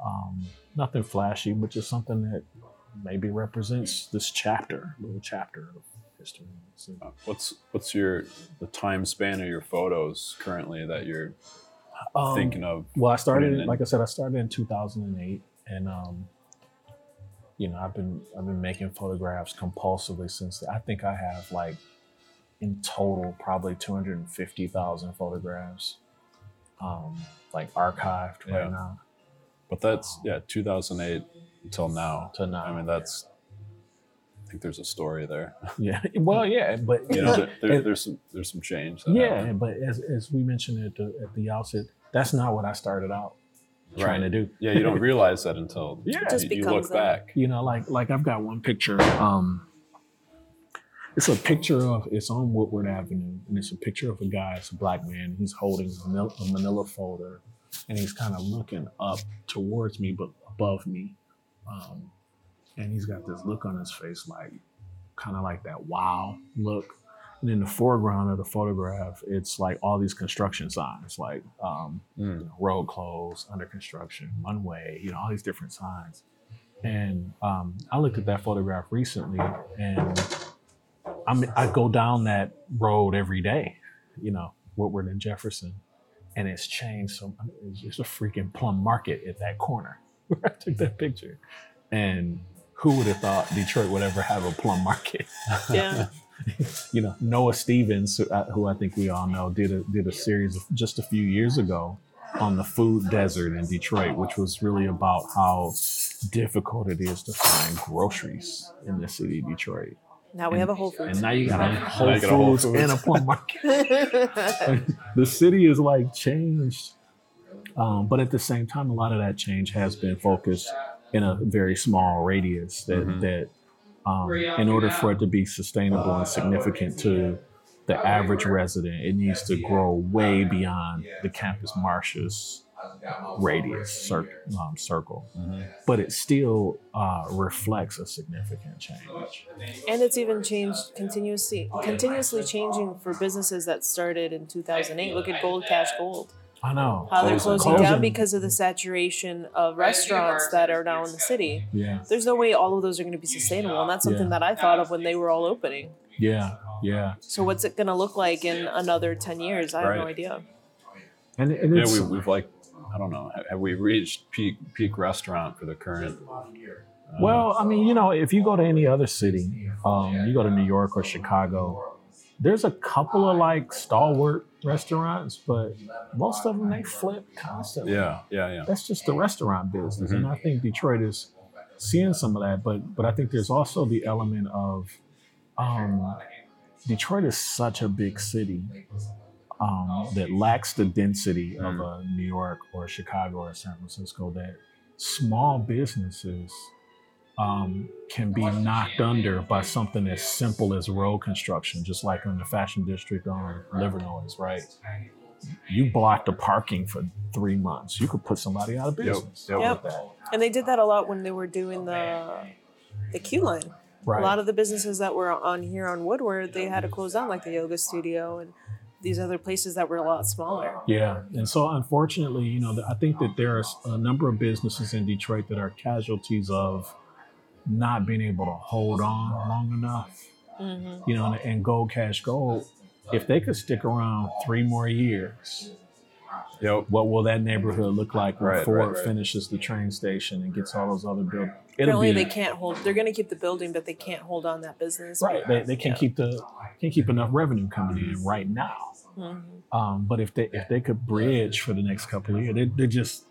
Um, nothing flashy, but just something that maybe represents this chapter, little chapter of history. So, Uh, What's what's your the time span of your photos currently that you're um, thinking of? Well, I started, like I said, I started in 2008, and um, you know, I've been I've been making photographs compulsively since. I think I have like in total probably 250,000 photographs, um, like archived Yeah. right now But that's yeah, 2008 until now. to now. I mean, that's. I think there's a story there. yeah, well, yeah, but You know, there, there- it- there's some there's some change. yeah, happened. but as as we mentioned at the at the outset, that's not what I started out trying to do. Yeah, you don't realize that until Yeah. It just you, you look that. back. you know like like i've got one picture um it's a picture of it's on woodward avenue and it's a picture of a guy it's a black man he's holding a manila, a manila folder and he's kind of looking up towards me but above me um, and he's got this look on his face like kind of like that wow look and in the foreground of the photograph it's like all these construction signs like um, Mm. you know, road closed, under construction, one way, you know, all these different signs. And um, I looked at that photograph recently, and I'm, I go down that road every day, you know, Woodward and Jefferson, and it's changed. So I mean, it's just a freaking plum market at that corner where I took that picture. And who would have thought Detroit would ever have a plum market? Yeah. you know, Noah Stephens, who I, who I think we all know, did a did a series of, just a few years ago on the food desert in Detroit, which was really about how difficult it is to find groceries in the city of Detroit. Now we have a Whole Foods. And now you got a Whole you got a Whole Foods Foods. and a plum market. the city is like changed, um, but at the same time, a lot of that change has been focused in a very small radius. That Mhm. that um, in order for it to be sustainable and significant to the average resident, it needs to grow way beyond the Campus Martius radius cir- um, circle. Mhm. But it still uh, reflects a significant change. and it's even changed continuously, continuously changing for businesses that started in 2008. Look at Gold Cash Gold. I know. How they're Closing. closing down because of the saturation of restaurants that are now in the city. Yeah. There's no way all of those are going to be sustainable, and that's something Yeah. that I thought of when they were all opening. Yeah. Yeah. So what's it going to look like in another 10 years? I have no idea. And, and Yeah, we, we've like I don't know. Have, have we reached peak peak restaurant for the current? uh, Well, I mean, you know, if you go to any other city, um, you go to New York or Chicago, there's a couple of like stalwart restaurants, but most of them they flip constantly. yeah, yeah, yeah. That's just the restaurant business, and I think Detroit is seeing some of that. But but I think there's also the element of um, Detroit is such a big city um, that lacks the density of a New York or Chicago or San Francisco. That small businesses um, can be knocked under by something as simple as road construction, just like in the fashion district on Livernois, right? You blocked the parking for three months. You could put somebody out of business. Yep. Yep. that. And they did that a lot when they were doing the the Q line. Right. A lot of the businesses that were on here on Woodward, they had to close down, like the yoga studio and these other places that were a lot smaller. Yeah, and so unfortunately, you know, I think that there's a number of businesses in Detroit that are casualties of not being able to hold on long enough. Mm-hmm. You know, and, and Gold Cash Gold, if they could stick around three more years, Yep. what will that neighborhood look like when Right, Ford right, right. finishes the train station and gets all those other buildings? It'll Apparently, be they can't hold. They're going to keep the building, but they can't hold on that business. right. They, they can't Yeah. keep the can't keep enough revenue coming in right now. Mhm. Um, but if they if they could bridge for the next couple of years, they, they're just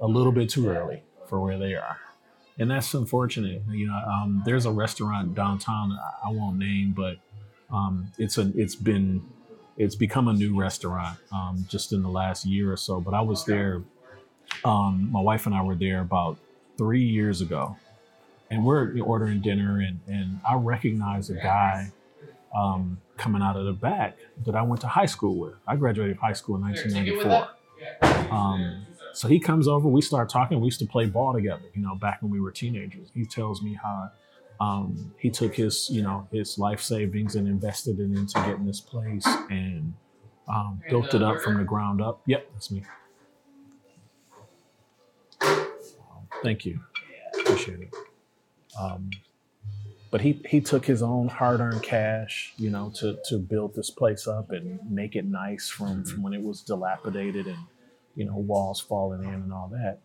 a little bit too early for where they are, and that's unfortunate. You know, um, there's a restaurant downtown I- won't name, but um, it's a it's been it's become a new restaurant um, just in the last year or so. But I was there. Um, my wife and I were there about three years ago, and we're ordering dinner, and and I recognize a guy um, coming out of the back that I went to high school with. I graduated high school in 1994. So he comes over, we start talking. We used to play ball together, you know, back when we were teenagers. He tells me how um, he took his, you know, his life savings and invested it into getting this place and um, built it up from the ground up. Yep, that's me. Thank you. Appreciate it. Um, but he he took his own hard-earned cash, you know, to to build this place up and make it nice from from when it was dilapidated and you know walls falling in and all that.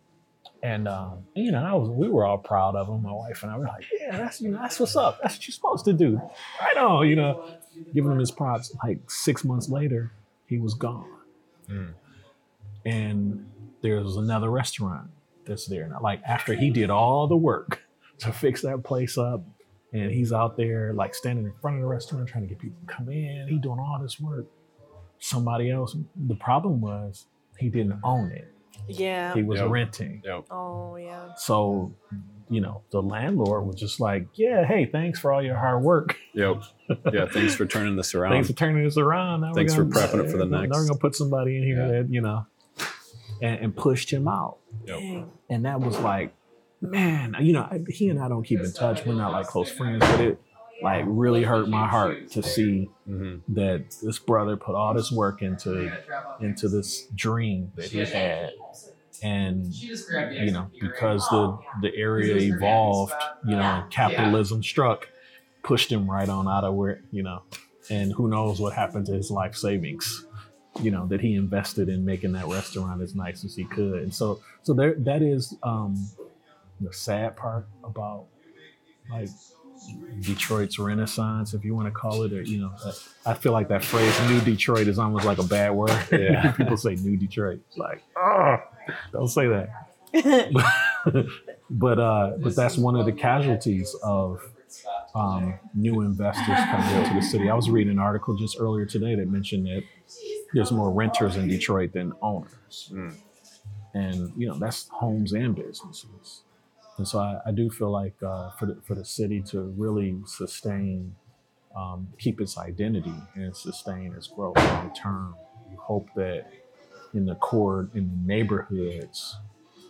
And um, you know, I was we were all proud of him. My wife and I were like, yeah, that's you know that's what's up. That's what you're supposed to do. Right on, you know, giving him his props. Like six months later, he was gone. Mm. And there was another restaurant that's there now. Like after he did all the work to fix that place up, and he's out there like standing in front of the restaurant trying to get people to come in. He doing all this work. Somebody else. The problem was he didn't own it. Yeah. He was Yep. renting. Yep. Oh yeah. So, you know, the landlord was just like, "Yeah, hey, thanks for all your hard work. Yep. Yeah. Thanks for turning this around. Thanks for turning this around. Now Thanks for gonna- prepping it for the Now we're next." gonna put somebody in here Yeah. that you know, and, and pushed him out. Yep. And that was like, man, you know, he and I don't keep in touch. We're not like close friends, but it like really hurt my heart to see hmm that this brother put all this work into into this dream that he had, and you know, because the the area evolved, you know, capitalism struck, pushed him right on out of where you know, and who knows what happened to his life savings you know that he invested in making that restaurant as nice as he could. And so so there that is um the sad part about like detroit's renaissance if you want to call it or you know i feel like that phrase new detroit is almost like a bad word Yeah. people say new detroit it's like oh don't say that but uh but that's one of the casualties of um, new investors coming into the city. I was reading an article just earlier today that mentioned that there's more renters in Detroit than owners, Mm. and you know that's homes and businesses. And so I, I do feel like uh, for the, for the city to really sustain, um, keep its identity and sustain its growth long term, you hope that in the core in the neighborhoods,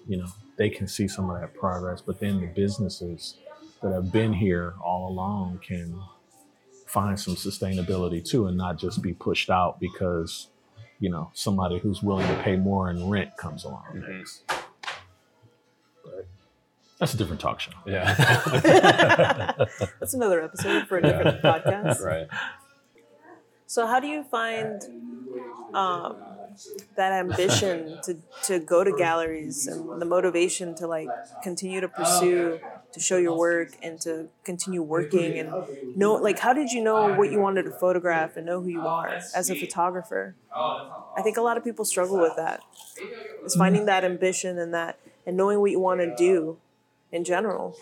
you know, they can see some of that progress. But then the businesses that have been here all along can find some sustainability too and not just be pushed out because you know somebody who's willing to pay more in rent comes along Mhm. next that's a different talk show Yeah. That's another episode for a different podcast. right. So how do you find um, that ambition to, to go to galleries and the motivation to like continue to pursue to show your work and to continue working and know like how did you know what you wanted to photograph and know who you are as a photographer? I think a lot of people struggle with that. It's finding that ambition and that and knowing what you want to do in general.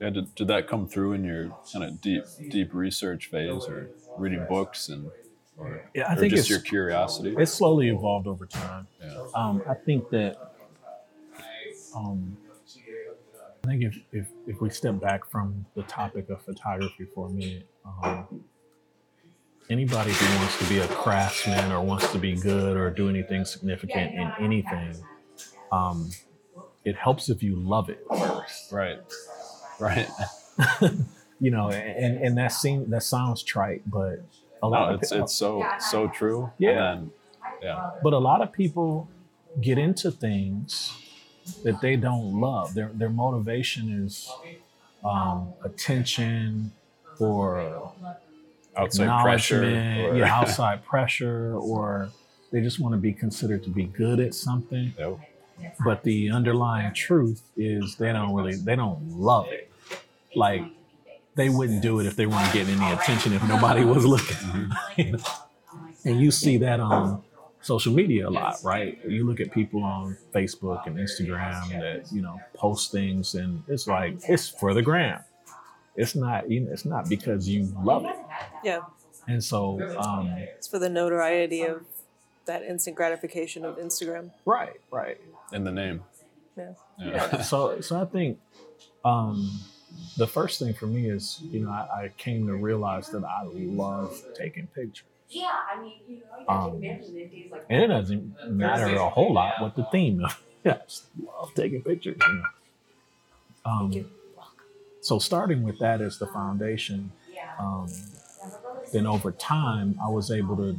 Yeah, did, did that come through in your kind of deep deep research phase, or reading books and, or, Yeah, I or think just it's your curiosity? it's slowly evolved over time. Yeah. Um, I think that um, I think if, if if we step back from the topic of photography for a minute, um, anybody who wants to be a craftsman or wants to be good or do anything significant in anything, um, it helps if you love it first. Right. Right. You know, and and that seems that sounds trite, but a lot No, of it's pe- it's so so true. Yeah. Then, yeah. But a lot of people get into things that they don't love. Their their motivation is um, attention or Outside pressure. or- yeah, outside pressure, or they just want to be considered to be good at something. Yeah. But the underlying truth is they don't really they don't love it. Like they wouldn't do it if they weren't getting any attention if nobody was looking. and you see that on social media a lot, right? You look at people on Facebook and Instagram that you know post things, and it's like it's for the gram. It's not, you know, it's not because you love it. Yeah, And so, um, it's for the notoriety of that instant gratification of Instagram. right, right. In the name. Yeah. Yeah. So, so I think um, the first thing for me is, you know, I, I came to realize that I love taking pictures. Yeah, I mean, you know, you gotta Um, take advantage of like And it doesn't matter a whole lot what the theme is. Yeah, I just love taking pictures. You know? um, you. so starting with that as the foundation, um, then over time, I was able to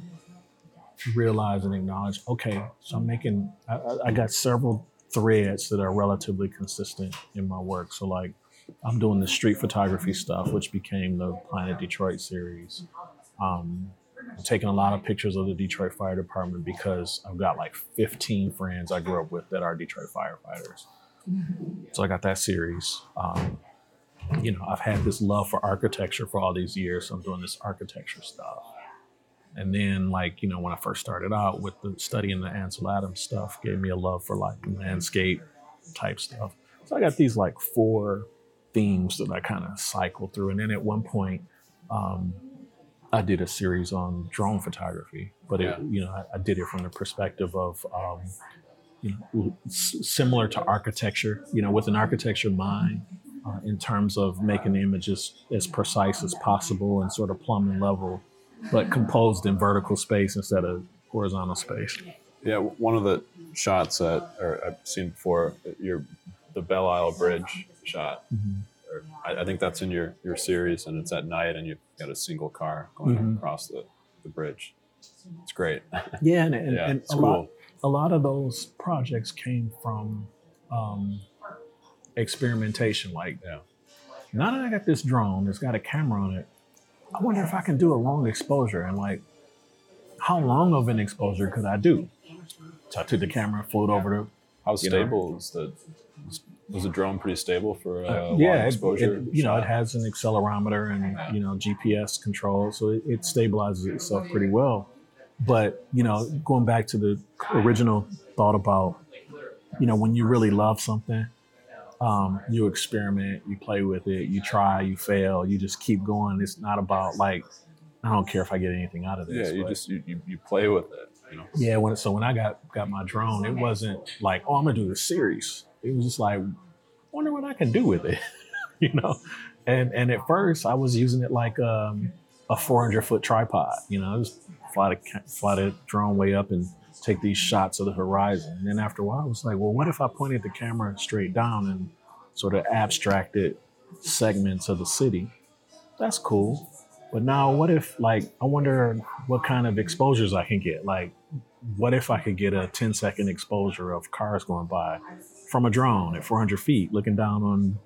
realize and acknowledge, okay, so I'm making, I, I- got several threads that are relatively consistent in my work. So like, I'm doing the street photography stuff, which became the Planet Detroit series. Um, I'm taking a lot of pictures of the Detroit Fire Department because I've got like 15 friends I grew up with that are Detroit firefighters. So I got that series. Um, you know, I've had this love for architecture for all these years. So I'm doing this architecture stuff. And then, like, you know, when I first started out with the studying the Ansel Adams stuff, gave me a love for like landscape type stuff. So I got these like four themes that I kind of cycle through. And then at one point, um, I did a series on drone photography, but it, Yeah. you know, I, I did it from the perspective of, um, you know, s- similar to architecture, you know, with an architecture mind uh, in terms of making the images as precise as possible and sort of plumb and level, but composed in vertical space instead of horizontal space. Yeah, one of the shots that or I've seen before, your the Belle Isle Bridge shot. Or I, I think that's in your your series, and it's at night, and you've got a single car going Mhm. across the, the bridge. It's great. Yeah, and, and, yeah, and a cool. lot a lot of those projects came from um, experimentation. Like, Yeah. now that I got this drone it's got a camera on it, I wonder if I can do a long exposure and like, how long of an exposure could I do? So I took the camera, flew it over to How you know. stable is the was- the drone pretty stable for a Uh, long yeah, it- exposure? it- you know, it has an accelerometer and you know GPS control, so it, it stabilizes itself pretty well. But you know, going back to the original thought about, you know, when you really love something, um, you experiment, you play with it, you try, you fail, you just keep going. It's not about like, I don't care if I get anything out of this. yeah, you but- just you, you, you play with it. You know. yeah, when so when I got got my drone, it wasn't like, oh, I'm gonna do this series. It was just like, wonder what I can do with it, you know. And and at first, I was using it like um, a 400 foot tripod. You know, I just fly the fly the drone way up and take these shots of the horizon. And then after a while, I was like, well, what if I pointed the camera straight down and sort of abstracted segments of the city? That's cool. But now, what if, like, I wonder what kind of exposures I can get? Like, what if I could get a 10 second exposure of cars going by from a drone at 400 feet looking down on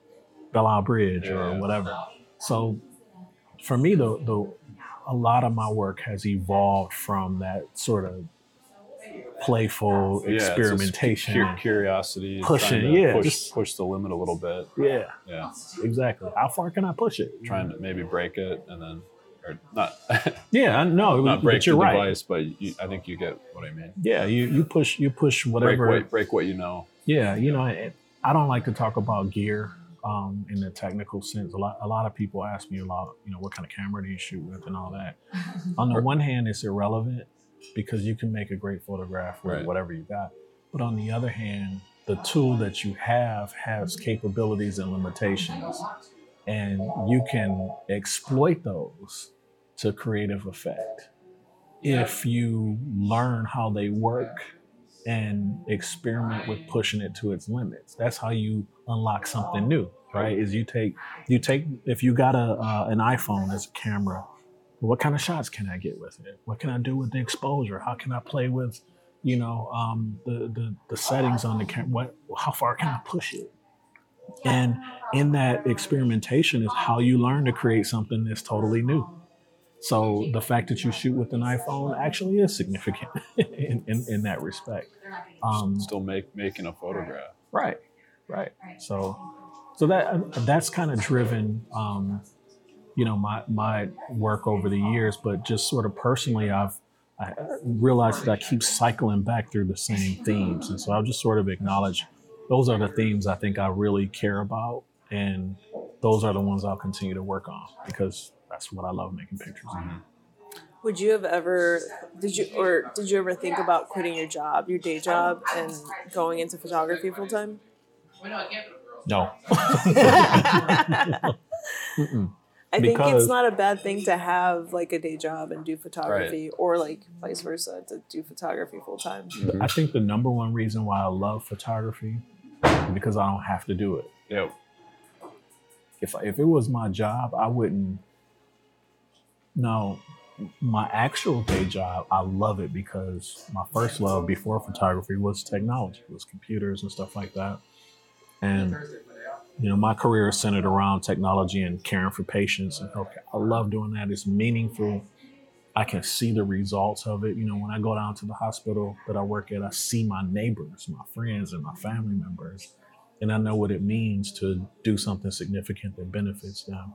Belle Isle Bridge Yeah. or whatever? So, for me, the, the a lot of my work has evolved from that sort of playful Yeah, experimentation. cur- curiosity, Pushing, yeah, push just- push the limit a little bit. yeah, Yeah, exactly. How far can I push it? trying to maybe break it and then, or not Yeah, no, not break the you're right. device, but you, I think you get what I mean. Yeah, you, you push you push Break whatever. what break what you know. Yeah, you know, and, I don't like to talk about gear um, in the technical sense. A lot, a lot of people ask me a lot, you know, what kind of camera do you shoot with and all that. on the one hand, it's irrelevant because you can make a great photograph with Right. whatever you got. But on the other hand, the tool that you have has capabilities and limitations, and you can exploit those to creative effect if you learn how they work and experiment with pushing it to its limits. That's how you unlock something new, right? Is you take you take if you got a uh, an iPhone as a camera, what kind of shots can I get with it? What can I do with the exposure? How can I play with, you know, um, the, the the settings on the camera? What how far can I push it? And in that experimentation is how you learn to create something that's totally new. So the fact that you shoot with an iPhone actually is significant in, in, in that respect. Um, Still make making a photograph. Right, right. So, so that that's kind of driven, um, you know, my my work over the years. But just sort of personally, I've I realized that I keep cycling back through the same themes, and so I'll just sort of acknowledge those are the themes I think I really care about, and those are the ones I'll continue to work on because that's what I love making pictures. of. Would you have ever did you or did you ever think about quitting your job, your day job, and going into photography full time? No, Mm-mm. I think Because- it's not a bad thing to have like a day job and do photography, or like vice versa to do photography full time. I think the number one reason why I love photography is because I don't have to do it. Yep. If if it was my job, I wouldn't. No, my actual day job, I love it because my first love before photography was technology, was computers and stuff like that. And you know, my career is centered around technology and caring for patients and healthcare. I love doing that. It's meaningful. I can see the results of it. You know, when I go down to the hospital that I work at, I see my neighbors, my friends, and my family members, and I know what it means to do something significant that benefits them.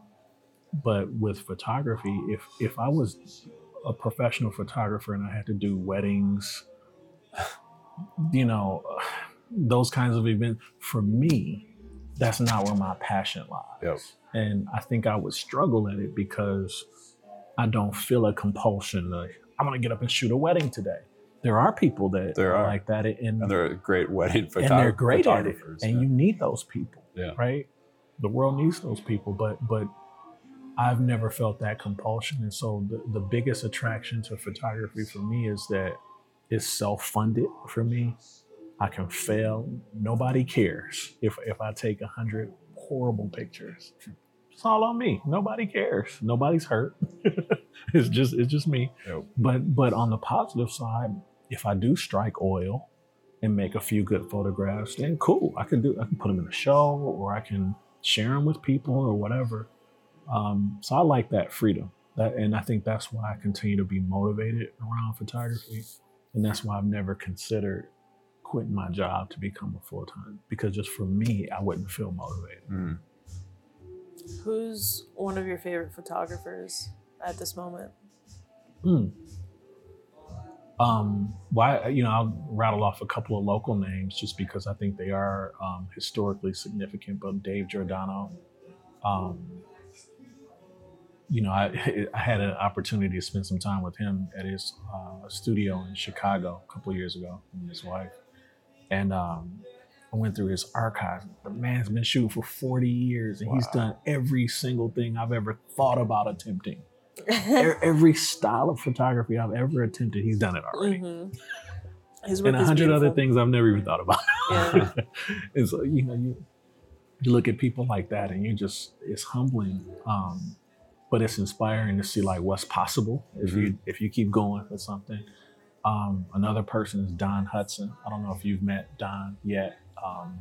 But with photography, if if I was a professional photographer and I had to do weddings, you know, those kinds of events, for me, that's not where my passion lies. Yep. And I think I would struggle at it because I don't feel a compulsion like I'm gonna get up and shoot a wedding today. There are people that There are. like that, and, And they're great wedding photo- and they're great at it, photographers. and yeah. you need those people, Yeah. right? The world needs those people, but but I've never felt that compulsion, and so the, the biggest attraction to photography for me is that it's self-funded for me. I can fail. Nobody cares if if I take a hundred horrible pictures. It's all on me. Nobody cares. Nobody's hurt. it's just it's just me. Yep. But but on the positive side, if I do strike oil and make a few good photographs, then cool. I can do I can put them in a show or I can share them with people or whatever. Um, so I like that freedom. That and I think that's why I continue to be motivated around photography. And that's why I've never considered quitting my job to become a full time because just for me, I wouldn't feel motivated. Mm. Who's one of your favorite photographers at this moment? Hmm. Um, why you know I'll rattle off a couple of local names just because I think they are um, historically significant. But Dave Jordano, um, you know, I, I had an opportunity to spend some time with him at his uh, studio in Chicago a couple of years ago with his wife, and um, I went through his archives. The man's been shooting for forty years, and he's done every single thing I've ever thought about attempting every style of photography I've ever attempted, he's done it already. Mhm. His work And a hundred other things I've never even thought about. Yeah. and so, you know, you, you look at people like that and you just, it's humbling. Um, but it's inspiring to see like what's possible if you if you keep going with something. Um, another person is Don Hudson. I don't know if you've met Don yet. Um,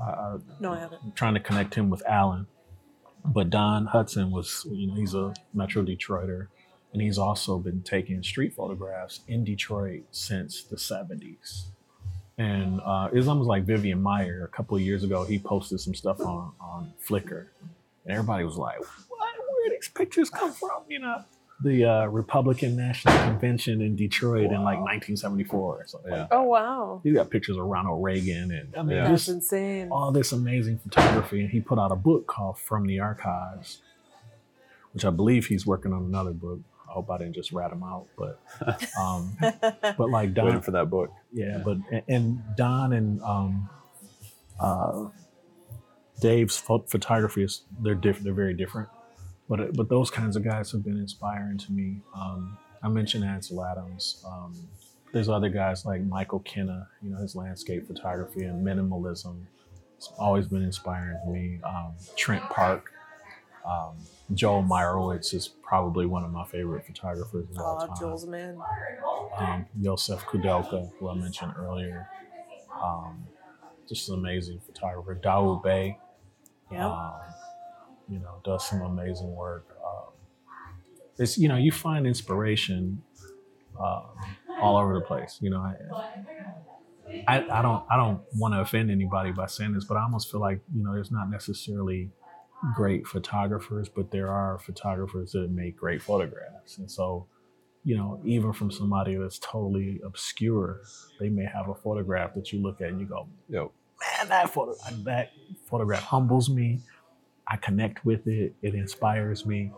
I, No, I haven't. I'm trying to connect him with Alan. But Don Hudson was, you know, he's a Metro Detroiter, and he's also been taking street photographs in Detroit since the 70s. And uh, it's almost like Vivian Maier. A couple of years ago, he posted some stuff on, on Flickr, and everybody was like, "What? Where did these pictures come from?" You know. The uh, Republican National Convention in Detroit in like 1974. So Yeah. Oh wow, you got pictures of Ronald Reagan and I mean Yeah. that's insane. all this amazing photography. And he put out a book called From the Archives, which I believe he's working on another book. I hope I didn't just rat him out, but um, but like Don, Waiting for that book. yeah, but and- and Don and um, uh, Dave's pho- photography is they're different. They're very different, but but those kinds of guys have been inspiring to me. Um, I mentioned Ansel Adams. Um, there's other guys like Michael Kenna. You know his landscape photography and minimalism. It's always been inspiring to me. Um, Trent Parke. Um, Joel Meyerowitz is probably one of my favorite photographers of all Oh, time Joel's man. um, Josef Koudelka, who I mentioned earlier. Um, just an amazing photographer. Dawood Bey, Yeah. um, you know, does some amazing work. Um, it's you know, you find inspiration um, all over the place. You know, I, I, I don't I don't want to offend anybody by saying this, but I almost feel like you know, there's not necessarily great photographers, but there are photographers that make great photographs, and so you know, even from somebody that's totally obscure, they may have a photograph that you look at and you go, Yo, man, that photo, that photograph humbles me. I connect with it. It inspires me.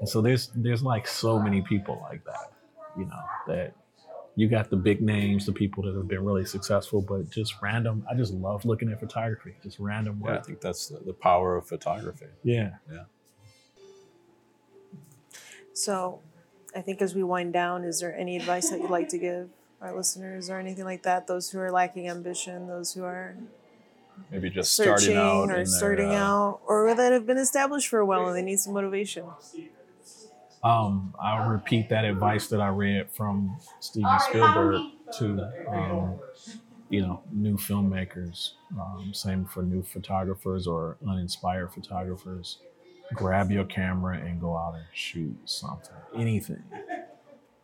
And so there's there's like so many people like that, you know, that you got the big names, the people that have been really successful, but just random. I just love looking at photography, just random work. yeah, I think that's the, the power of photography. Yeah. Yeah. So, I think as we wind down, is there any advice that you'd like to give our listeners or anything like that? Those who are lacking ambition, those who are Maybe just searching starting out or in their, starting uh, out, or that have been established for a while and they need some motivation. Um, I'll repeat that advice that I read from Steven Spielberg to, um, you know, new filmmakers. Um, same for new photographers or uninspired photographers. Grab your camera and go out and shoot something, anything,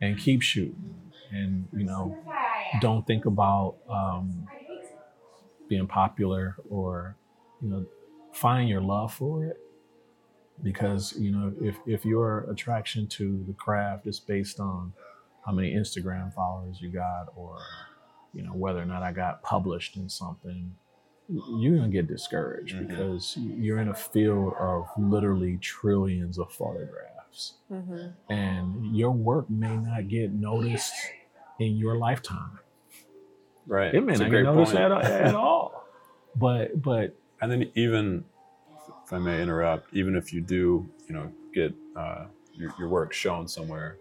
and keep shooting. And you know, don't think about um, being popular or, you know, find your love for it. Because you know if if your attraction to the craft is based on how many Instagram followers you got or you know whether or not I got published in something you're going to get discouraged Mhm. because you're in a field of literally trillions of photographs. Hmm and your work may not get noticed in your lifetime. Right. it may It's not get noticed at, at all but but And then even, if I may interrupt, even if you do, you know, get uh, your, your work shown somewhere,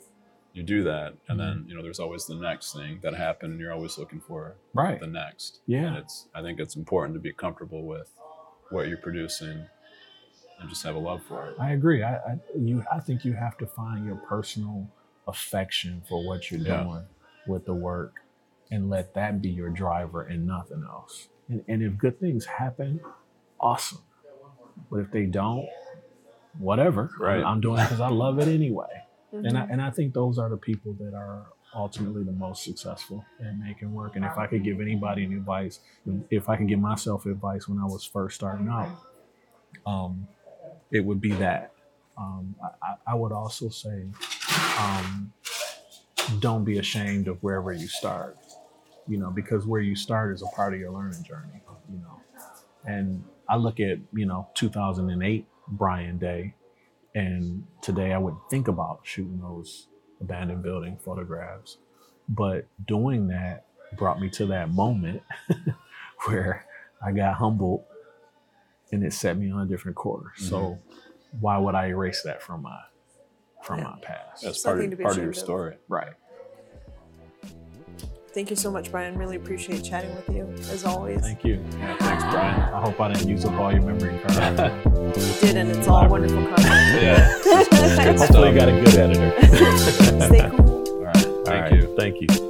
you do that, and then Mm-hmm. you know, there's always the next thing that happened. And you're always looking for right the next. Yeah. And it's. I think it's important to be comfortable with what you're producing, and just have a love for it. I agree. I, I you I think you have to find your personal affection for what you're Yeah. doing with the work and let that be your driver and nothing else. And, and if good things happen, awesome. But if they don't, whatever. I'm- Right. I'm, doing it because I love it anyway. Mm-hmm. And I and I think those are the people that are ultimately the most successful at making work. And if I could give anybody an advice, if I could give myself advice when I was first starting out, um, it would be that. Um, I, I- I would also say, um, don't be ashamed of wherever you start. You know, because where you start is a part of your learning journey. You know, and I look at you know 2008 Brian Day, and today I wouldn't think about shooting those abandoned building photographs, but doing that brought me to that moment where I got humbled, and it set me on a different course. So mm-hmm. why would I erase that from my from my past? That's It's part of part of your story. right. Thank you so much, Brian. Really appreciate chatting with you as always. Thank you. Yeah, thanks, Brian. I hope I didn't use up all your memory card. You did, and it's all wonderful content. Yeah. Hopefully, you got a good editor. Stay cool. All right. Thank All right. you. Thank you.